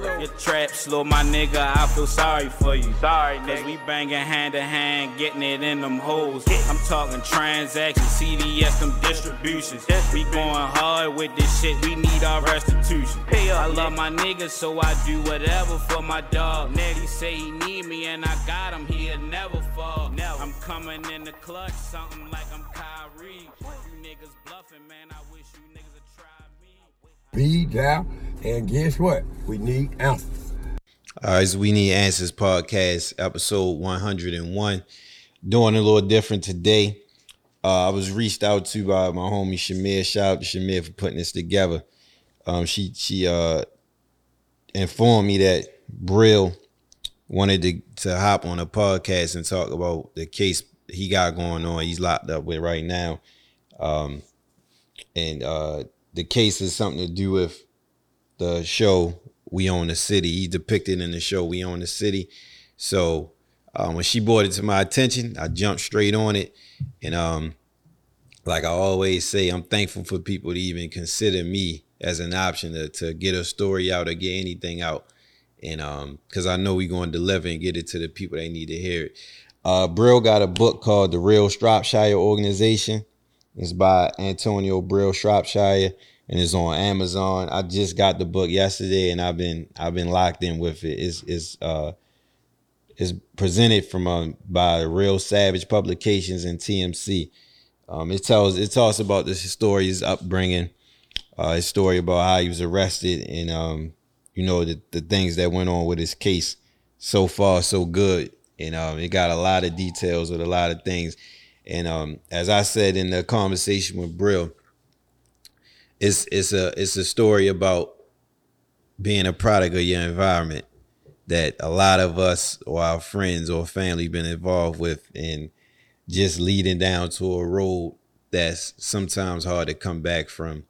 Your trap slow, my nigga, I feel sorry for you. Sorry, cause we banging hand to hand, getting it in them holes. I'm talking transactions, CDS, them distributions. We going hard with this shit, we need our restitution. I love my niggas, so I do whatever for my dog. He say he need me, and I got him, he'll never fall. I'm coming in the clutch, something like I'm Kyrie. You niggas bluffing, man, I Be down, and guess what? We need answers. All right, we need answers podcast episode 101. Doing a little different today. Uh, I was reached out to by my homie Shamir. Shout out to Shamir for putting this together. Um, she she uh, informed me that Brill wanted to to hop on a podcast and talk about the case he got going on. He's locked up with right now, um, and uh, the case is something to do with the show We Own the City. He depicted in the show We Own the City. So um, when she brought it to my attention, I jumped straight on it, and um, like I always say, I'm thankful for people to even consider me as an option to, to get a story out or get anything out. And um, because I know we're going to deliver and get it to the people that need to hear it. Uh, Brill got a book called The Real Shropshire Organization. It's by Antonio Brill Shropshire and it's on Amazon. I just got the book yesterday and I've been I've been locked in with it. It's it's uh it's presented from um, by Real Savage Publications and TMC. Um, it tells it talks about this story, his upbringing, uh, his story about how he was arrested, and um, you know the the things that went on with his case. So far, so good, and um, it got a lot of details with a lot of things. And um, as I said in the conversation with Brill, it's it's a it's a story about being a product of your environment that a lot of us or our friends or family been involved with and just leading down to a road that's sometimes hard to come back from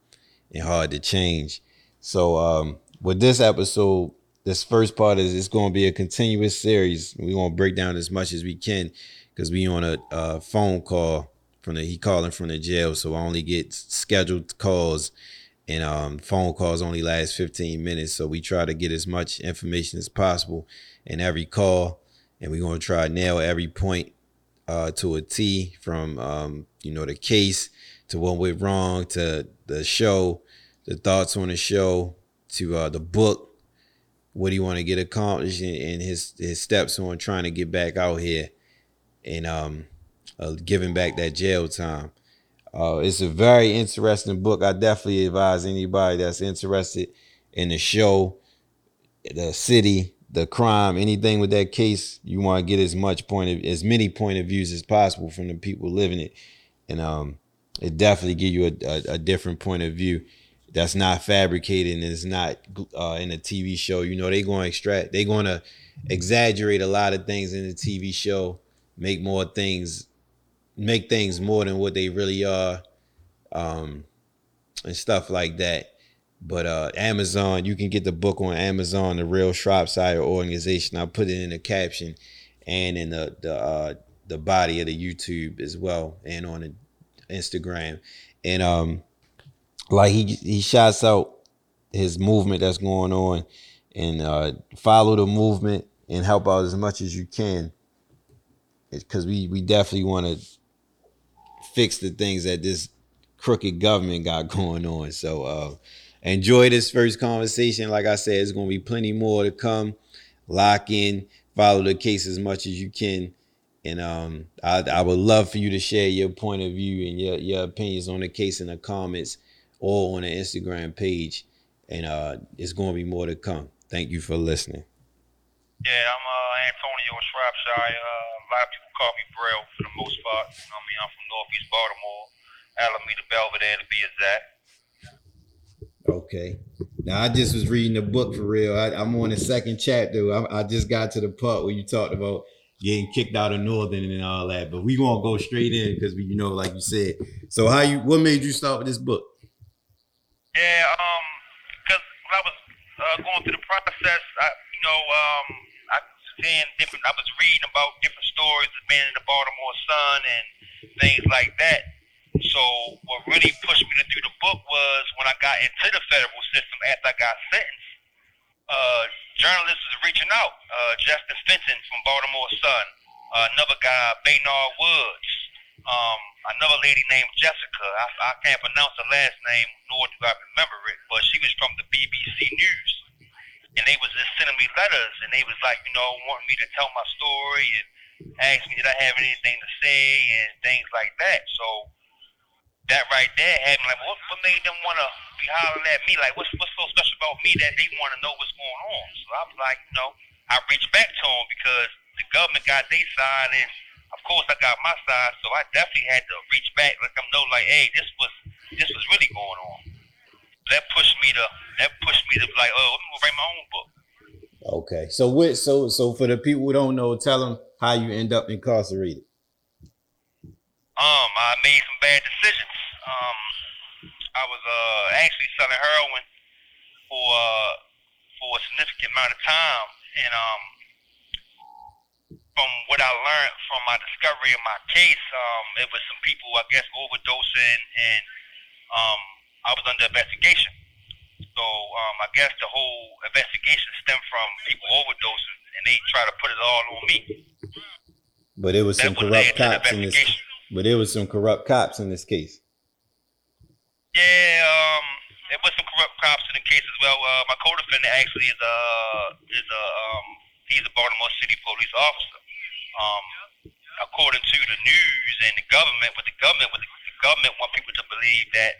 and hard to change. So um, with this episode, this first part is it's going to be a continuous series. We're going to break down as much as we can because we on a, a phone call from the he calling from the jail, so I only get scheduled calls, and um, phone calls only last 15 minutes. So we try to get as much information as possible in every call, and we're gonna try nail every point uh, to a T from um, you know the case to what went wrong to the show, the thoughts on the show to uh, the book, what do you want to get accomplished, and, his his steps on trying to get back out here, and um, uh, giving back that jail time. Uh, it's a very interesting book. I definitely advise anybody that's interested in the show, the city, the crime, anything with that case. You want to get as much point of as many point of views as possible from the people living it, and um, it definitely give you a, a, a different point of view that's not fabricated and it's not uh, in a TV show. You know, they going to extract, they going to exaggerate a lot of things in the TV show, make more things make things more than what they really are um, and stuff like that. But uh, amazon you can get the book on amazon the real shropshire organization. I'll put it in the caption and in the the uh, the body of the youtube as well and on the instagram. And um like he he shouts out his movement that's going on and uh follow the movement and help out as much as you can because we we definitely want to fix the things that this crooked government got going on. So uh, enjoy this first conversation. Like I said, there's gonna be plenty more to come. Lock in, follow the case as much as you can. And um, I, I would love for you to share your point of view and your, your opinions on the case in the comments or on the Instagram page. And uh, it's going to be more to come. Thank you for listening. Yeah, I'm uh, Antonio Shropshire. Uh, a lot of people call me Brill for the most part. You know what I mean? I'm from Northeast Baltimore, Alameda, Belvedere to be exact. Okay. Now I just was reading the book for real. I, am on the second chapter. I, I, just got to the part where you talked about getting kicked out of Northern and all that, but we gonna go straight in because we, you know, like you said. So how you? What made you start with this book? Yeah, um, because when I was uh, going through the process, I, you know, um, I was seeing different. I was reading about different stories of being in the Sun and things like that. So what really pushed me to do the book was when I got into the federal system after I got sentenced. Uh, journalists was reaching out. Uh, Justin Fenton from Baltimore Sun, uh, another guy, Baynard Woods, um, another lady named Jessica. I, I can't pronounce her last name, nor do I remember it, but she was from the BBC News. And they was just sending me letters, and they was like, you know, wanting me to tell my story and ask me did I have anything to say and things like that. So that right there had me like, what, what made them want to be hollering at me? Like, what's what's so special about me that they want to know what's going on? So I was like, you know, I reached back to them because the government got their side, and of course I got my side. So I definitely had to reach back, let them know, like, hey, this was this was really going on. That pushed me to that pushed me to like, oh, I'm gonna write my own book. Okay. So what? So so for the people who don't know, tell them how you end up incarcerated. Um, I made some bad decisions. Um, I was uh actually selling heroin for uh for a significant amount of time, and um, from what I learned from my discovery of my case, um, it was some people I guess overdosing, and um, I was under investigation. So um, I guess the whole investigation stemmed from people overdosing, and they try to put it all on me. But it was That some was corrupt led to the cops in this. But it was some corrupt cops in this case. Yeah, um, there was some corrupt cops in the case as well. Uh, my co-defendant actually is a is a um, he's a Baltimore City police officer. Um, according to the news and the government, what the government, what the, the government want people to believe that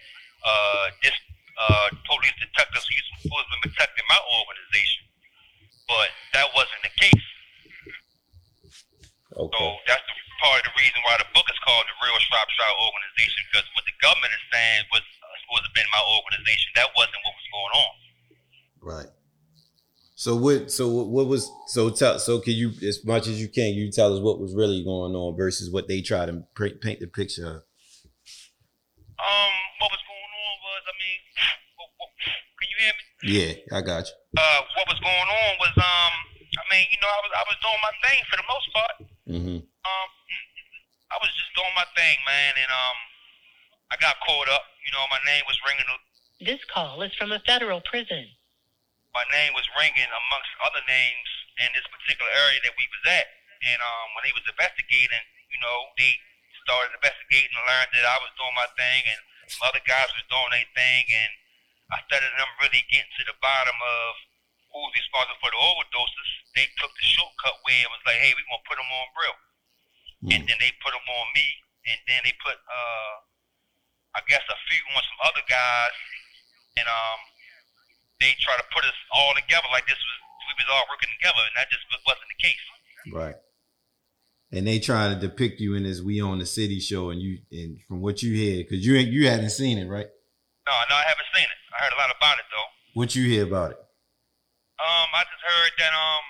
uh, this uh, police detectives he's supposed to be protecting my organization, but that wasn't the case. Okay. So that's the part of the reason why the book is called the Real Shropshire Organization because what the government is saying was uh, supposed to have been my organization. That wasn't what was going on. Right. So what? So what was? So tell. So can you, as much as you can, you tell us what was really going on versus what they try to paint, the picture. of? Um, what was going on was, I mean, can you hear me? Yeah, I got you. Uh, what was going on was, um, I mean, you know, I was I was doing my thing for the most part. Mm-hmm. Um, I was just doing my thing, man, and um, I got caught up. You know, my name was ringing. This call is from a federal prison. my name was ringing amongst other names in this particular area that we was at. And um, when they was investigating, you know, they started investigating and learned that I was doing my thing and some other guys was doing their thing. And I started them really getting to the bottom of who's responsible for the overdoses. They took the shortcut way and was like, hey, we're going to put them on Brill. And then they put them on me. And then they put, uh, I guess, a few on some other guys. And um, they try to put us all together like this was we was all working together, and that just wasn't the case. Right. And they trying to depict you in this "We Own the City" show, and you, and from what you hear, because you ain't, you hadn't seen it, right? No, no, I haven't seen it. I heard a lot about it though. What you hear about it? Um, I just heard that um,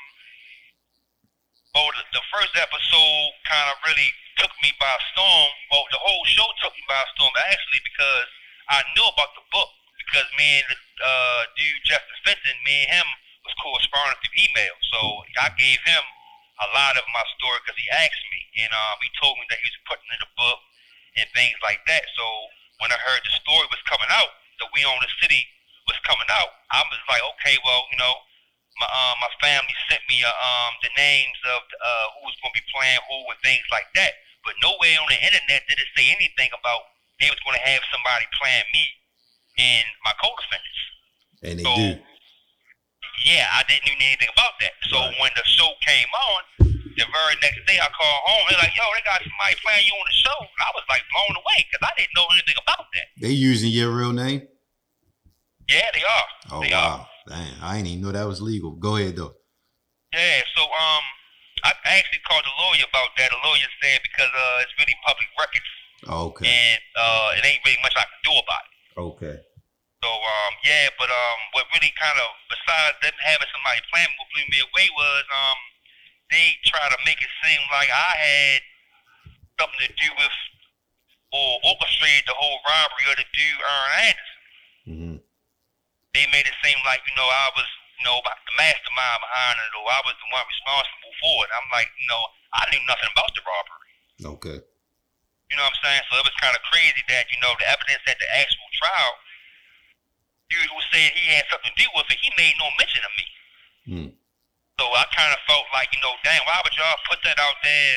well, the, the first episode kind of really took me by storm. Well, the whole show took me by storm actually because I knew about the book because me and the uh, dude Justin Fenton, me and him was corresponding through email. So I gave him a lot of my story because he asked me, and um, he told me that he was putting in the book and things like that. So when I heard the story was coming out, that we own the city was coming out, I was like, okay, well, you know, my uh, my family sent me uh, um the names of uh, who was going to be playing who and things like that. But nowhere on the internet did it say anything about they was going to have somebody playing me and my co-defendants. And they So do. yeah, I didn't know anything about that. So Right. when the show came on, the very next day I called home. They're like, "Yo, they got somebody playing you on the show." And I was like blown away because I didn't know anything about that. They using your real name? Yeah, they are. Oh they are. wow, Damn, I ain't even know that was legal. Go ahead though. Yeah, so um, I actually called the lawyer about that. The lawyer said because uh, it's really public records, Okay, and uh, it ain't really much I can do about it. okay, So um, yeah, but um, what really kind of besides them having somebody playing what blew me away was um, they try to make it seem like I had something to do with or orchestrated the whole robbery of the dude Aaron Anderson. hmm They made it seem like you know I was you know the mastermind behind it, or I was the one responsible for it. I'm like, you know, I knew nothing about the robbery. okay, You know what I'm saying? So it was kind of crazy that, you know, the evidence at the actual trial, dude who said he had something to do with it, he made no mention of me. Hmm. So I kind of felt like, you know, dang, why would y'all put that out there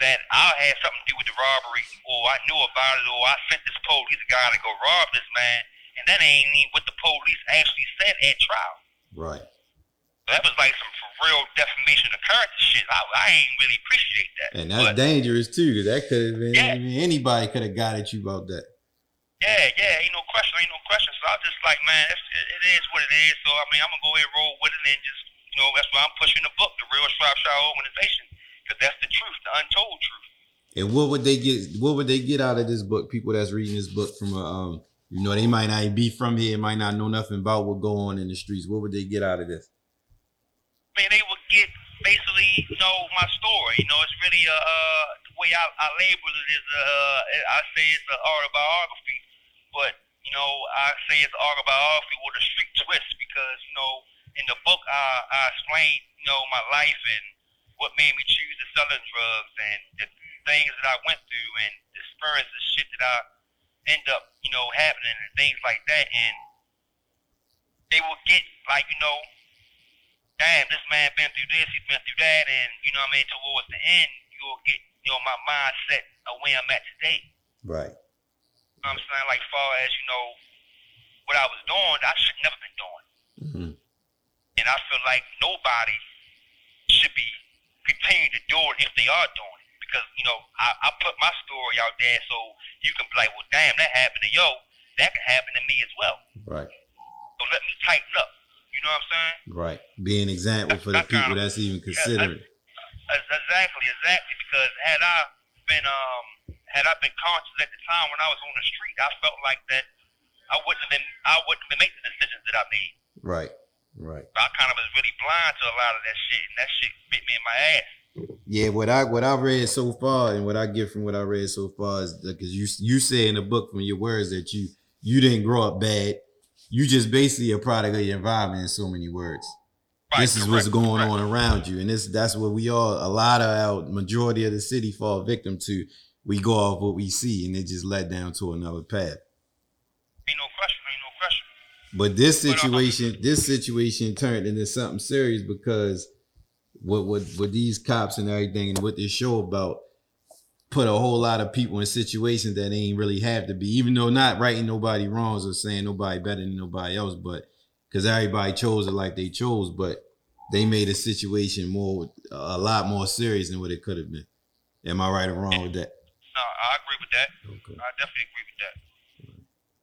that I had something to do with the robbery, or I knew about it, or I sent this police guy to go rob this man, and that ain't even what the police actually said at trial. Right. That was like some real defamation of character shit. I, I ain't really appreciate that. And that's But- dangerous too, because that could have been Yeah. I mean, anybody could have got at you about that. Yeah, yeah, ain't no question, ain't no question. So I'm just like, man, it is what it is. So I mean, I'm gonna go ahead and roll with it and just, you know, that's why I'm pushing the book, the real Shropshire organization, because that's the truth, the untold truth. And what would they get? What would they get out of this book? People that's reading this book from a, um, you know, they might not be from here, might not know nothing about what go on in the streets. What would they get out of this? I mean, they would get basically, you know, my story. You know, it's really uh, uh the way I, I label it is uh, I say it's an autobiography, but you know, I say it's autobiography with a street twist because you know, in the book I, I explain, you know, my life and what made me choose to selling drugs and the things that I went through and the experiences, shit that I end up, you know, happening and things like that. And they will get like, you know, damn, this man been through this, he's been through that, and you know what I mean. Towards the end, you'll get, you know, my mindset of where I'm at today. Right. You know what I'm saying, like far as you know, what I was doing, I should never been doing, hmm and I feel like nobody should be continuing to do it if they are doing it, because you know, I, I put my story out there so you can be like, well, damn, that happened to yo, that can happen to me as well. Right. So let me tighten up. You know what I'm saying? Right. Be an example for the people kind of- that's even considering. Ex- Exactly, exactly. Because had I been um had I been conscious at the time when I was on the street, I felt like that I wouldn't have been I wouldn't have been making the decisions that I made. Right. Right. I kind of was really blind to a lot of that shit, and that shit bit me in my ass. Yeah, what I what I read so far and what I get from what I read so far is because you you say in the book from your words that you you didn't grow up bad. You just basically a product of your environment in so many words. Right, this is what's going correct. on around you, and this that's what we all a lot of our majority of the city fall victim to. We go off what we see, and it just led down to another path. Ain't no question. But this But, uh, situation, this situation turned into something serious because what what what these cops and everything and what this show about put a whole lot of people in situations that they ain't really have to be, even though not writing nobody wrongs or saying nobody better than nobody else, but because everybody chose it like they chose, but they made a situation more a lot more serious than what it could have been. Am I right or wrong with that? No, I agree with that. Okay. I definitely agree with that.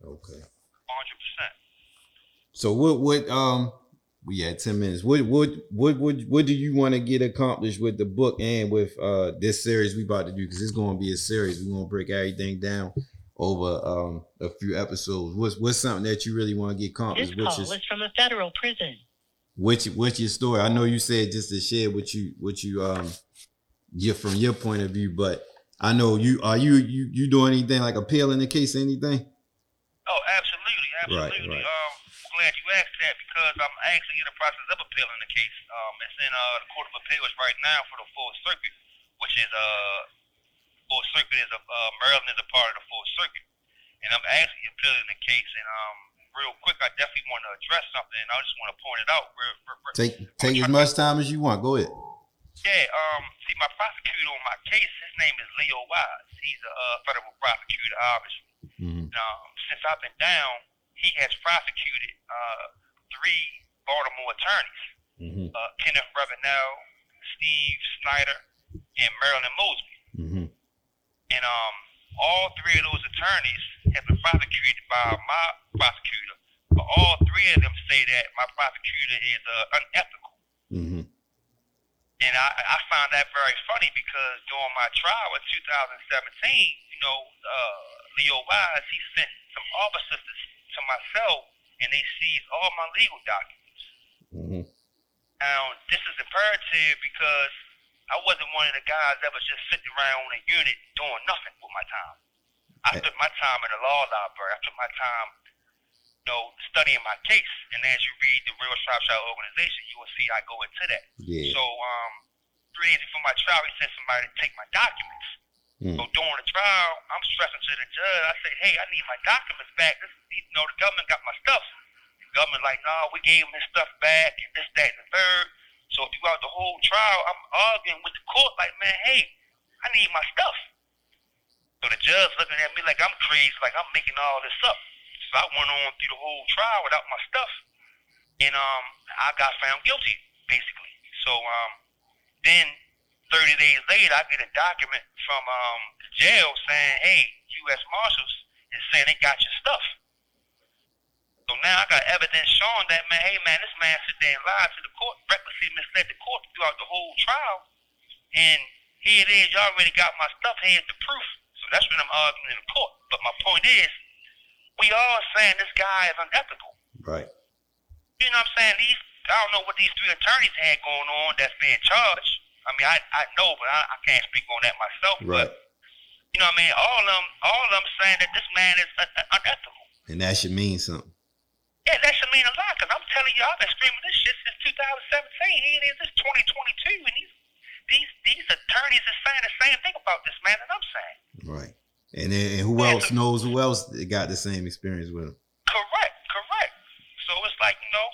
Okay. 100%. So what what um we had 10 minutes. What what what what what do you want to get accomplished with the book and with uh this series we about to do because it's going to be a series. We're going to break everything down over um a few episodes. What's what's something that you really want to get This accomplished? Which call is is from a federal prison. which what's your story? I know you said just to share what you what you um get from your point of view, but I know you are you you you doing anything like appealing the case or anything? Oh, absolutely, absolutely. right. I'm glad you asked that because I'm actually in the process of appealing the case. Um, it's in uh, the Court of Appeals right now for the Fourth Circuit, which is uh, Fourth Circuit is a uh, Maryland is a part of the Fourth Circuit, and I'm actually appealing the case. And um, real quick, I definitely want to address something, and I just want to point it out. Real, real, real, Take take as much time as you want. Go ahead. yeah, um, see, my prosecutor on my case, his name is Leo Wise. He's a uh, federal prosecutor, obviously. Mhm. Um, since I've been down, he has prosecuted uh, three Baltimore attorneys: Mhm. uh, Kenneth Ravenell, Steve Snyder, and Marilyn Mosby. Mhm. And um, all three of those attorneys have been prosecuted by my prosecutor. But all three of them say that my prosecutor is uh, unethical. Mhm. And I, I found that very funny because during my trial in 2017, you know, uh, Leo Wise, he sent some officers to, to my cell and they seized all my legal documents. Mhm. Now, this is imperative because I wasn't one of the guys that was just sitting around in a unit doing nothing with my time. I Right. took my time in the law library. I took my time, you know, studying my case. And as you read the Real Shropshire organization, you will see I go into that. Yeah. So, um, three days before my trial, he sent somebody to take my documents. Mm. So during the trial, I'm stressing to the judge. I say, hey, I need my documents back. This, you know, the government got my stuff. The government like, no, we gave him his stuff back and this, that, and the third. So throughout the whole trial, I'm arguing with the court like, man, hey, I need my stuff. So the judge looking at me like I'm crazy, like I'm making all this up. So I went on through the whole trial without my stuff, and um, I got found guilty basically. So um, then 30 days later, I get a document from um the jail saying, hey, U.S. Marshals is saying they got your stuff. So now I got evidence showing that man, hey man, this man sit there and lied to the court, recklessly misled the court throughout the whole trial, and here it is, y'all already got my stuff. Here's the proof. So that's when I'm arguing in court. But my point is, we all saying this guy is unethical. Right. You know what I'm saying? These I don't know what these three attorneys had going on that's being charged. I mean, I I know, but I, I can't speak on that myself. Right. But you know what I mean? All of them, all of them saying that this man is uh, uh, un- un- unethical. And that should mean something. Yeah, that should mean a lot because I'm telling you, I've been screaming this shit since 2017. Here it is, it's 2022, and these these these attorneys are saying the same thing about this man that I'm saying. Right. And then and who else knows who else got the same experience with him? Correct, correct. So it's like you know,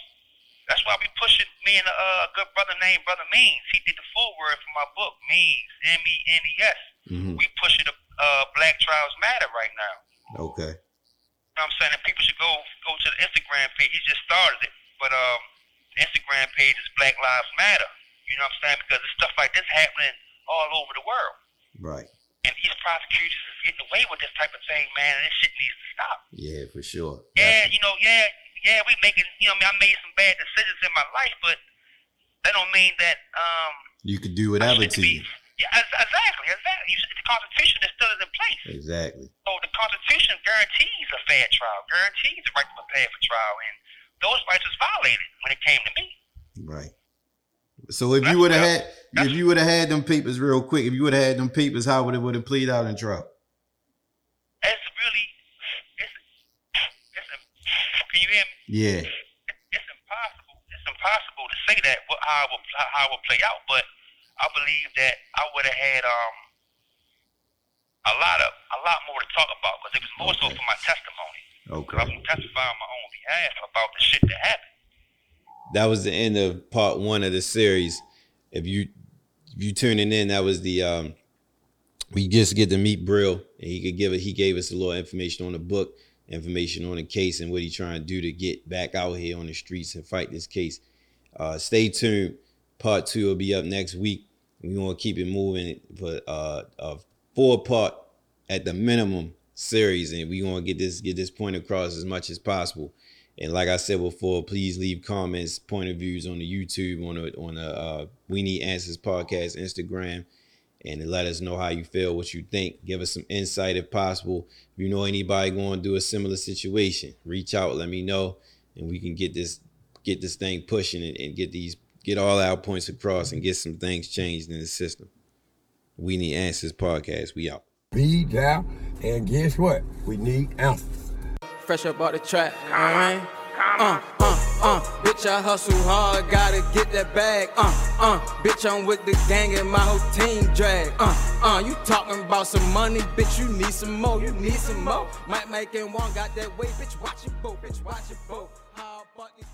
that's why we pushing me and a uh, good brother named Brother Menes. He did the full word for my book, Menes M E N E S. Mhm. We pushing the uh, Black Trials Matter right now. Okay. You know what I'm saying? And people should go go to the Instagram page. He just started it, but um, the Instagram page is Black Lives Matter. You know what I'm saying? Because there's stuff like this happening all over the world, Right. and these prosecutors is getting away with this type of thing, man. And this shit needs to stop. Yeah, for sure. Yeah, you know, yeah, yeah, we making, you know, I mean, I made some bad decisions in my life, but that don't mean that um. You could do whatever to be- you. Yeah, exactly, exactly. You the Constitution is still in place. Exactly. So the Constitution guarantees a fair trial, guarantees the right to prepare for trial, and those rights was violated when it came to me. Right. So if you would have had if you would have had them papers real quick, if you would have had them papers, how would it would have played out in trial? It's really, it's, it's, can you hear me? Yeah. It, it's impossible. It's impossible to say that what how it will how it will play out, but I believe that I would have had um a lot of a lot more to talk about because it was more so Okay. for my testimony. I'm Okay. gonna testify on my own behalf about the shit that happened. That was the end of part one of the series. If you if you tuning in, that was the um we just get to meet Brill and he could give it he gave us a little information on the book, information on the case and what he's trying to do to get back out here on the streets and fight this case. Uh stay tuned. Part two will be up next week. We want to keep it moving for uh a four part at the minimum series and we want to get this get this point across as much as possible. And like I said before, please leave comments, point of views on the YouTube, on the on the uh, We Need Answers podcast Instagram, and let us know how you feel, what you think. Give us some insight if possible. If you know anybody going through a similar situation, reach out, let me know, and we can get this get this thing pushing and, and get these get all our points across and get some things changed in the system. We Need Answers podcast. We out. Be down, and guess what? We need answers. fresh up out the trap. Alright? Uh, uh, uh, bitch, I hustle hard, gotta get that bag. Uh, uh, bitch, I'm with the gang and my whole team drag. Uh, uh, you talking about some money, bitch, you need some more, you need some more. Mike, Mike, and one got that way, bitch, watch it, boat, bitch, watch it, boat. How about these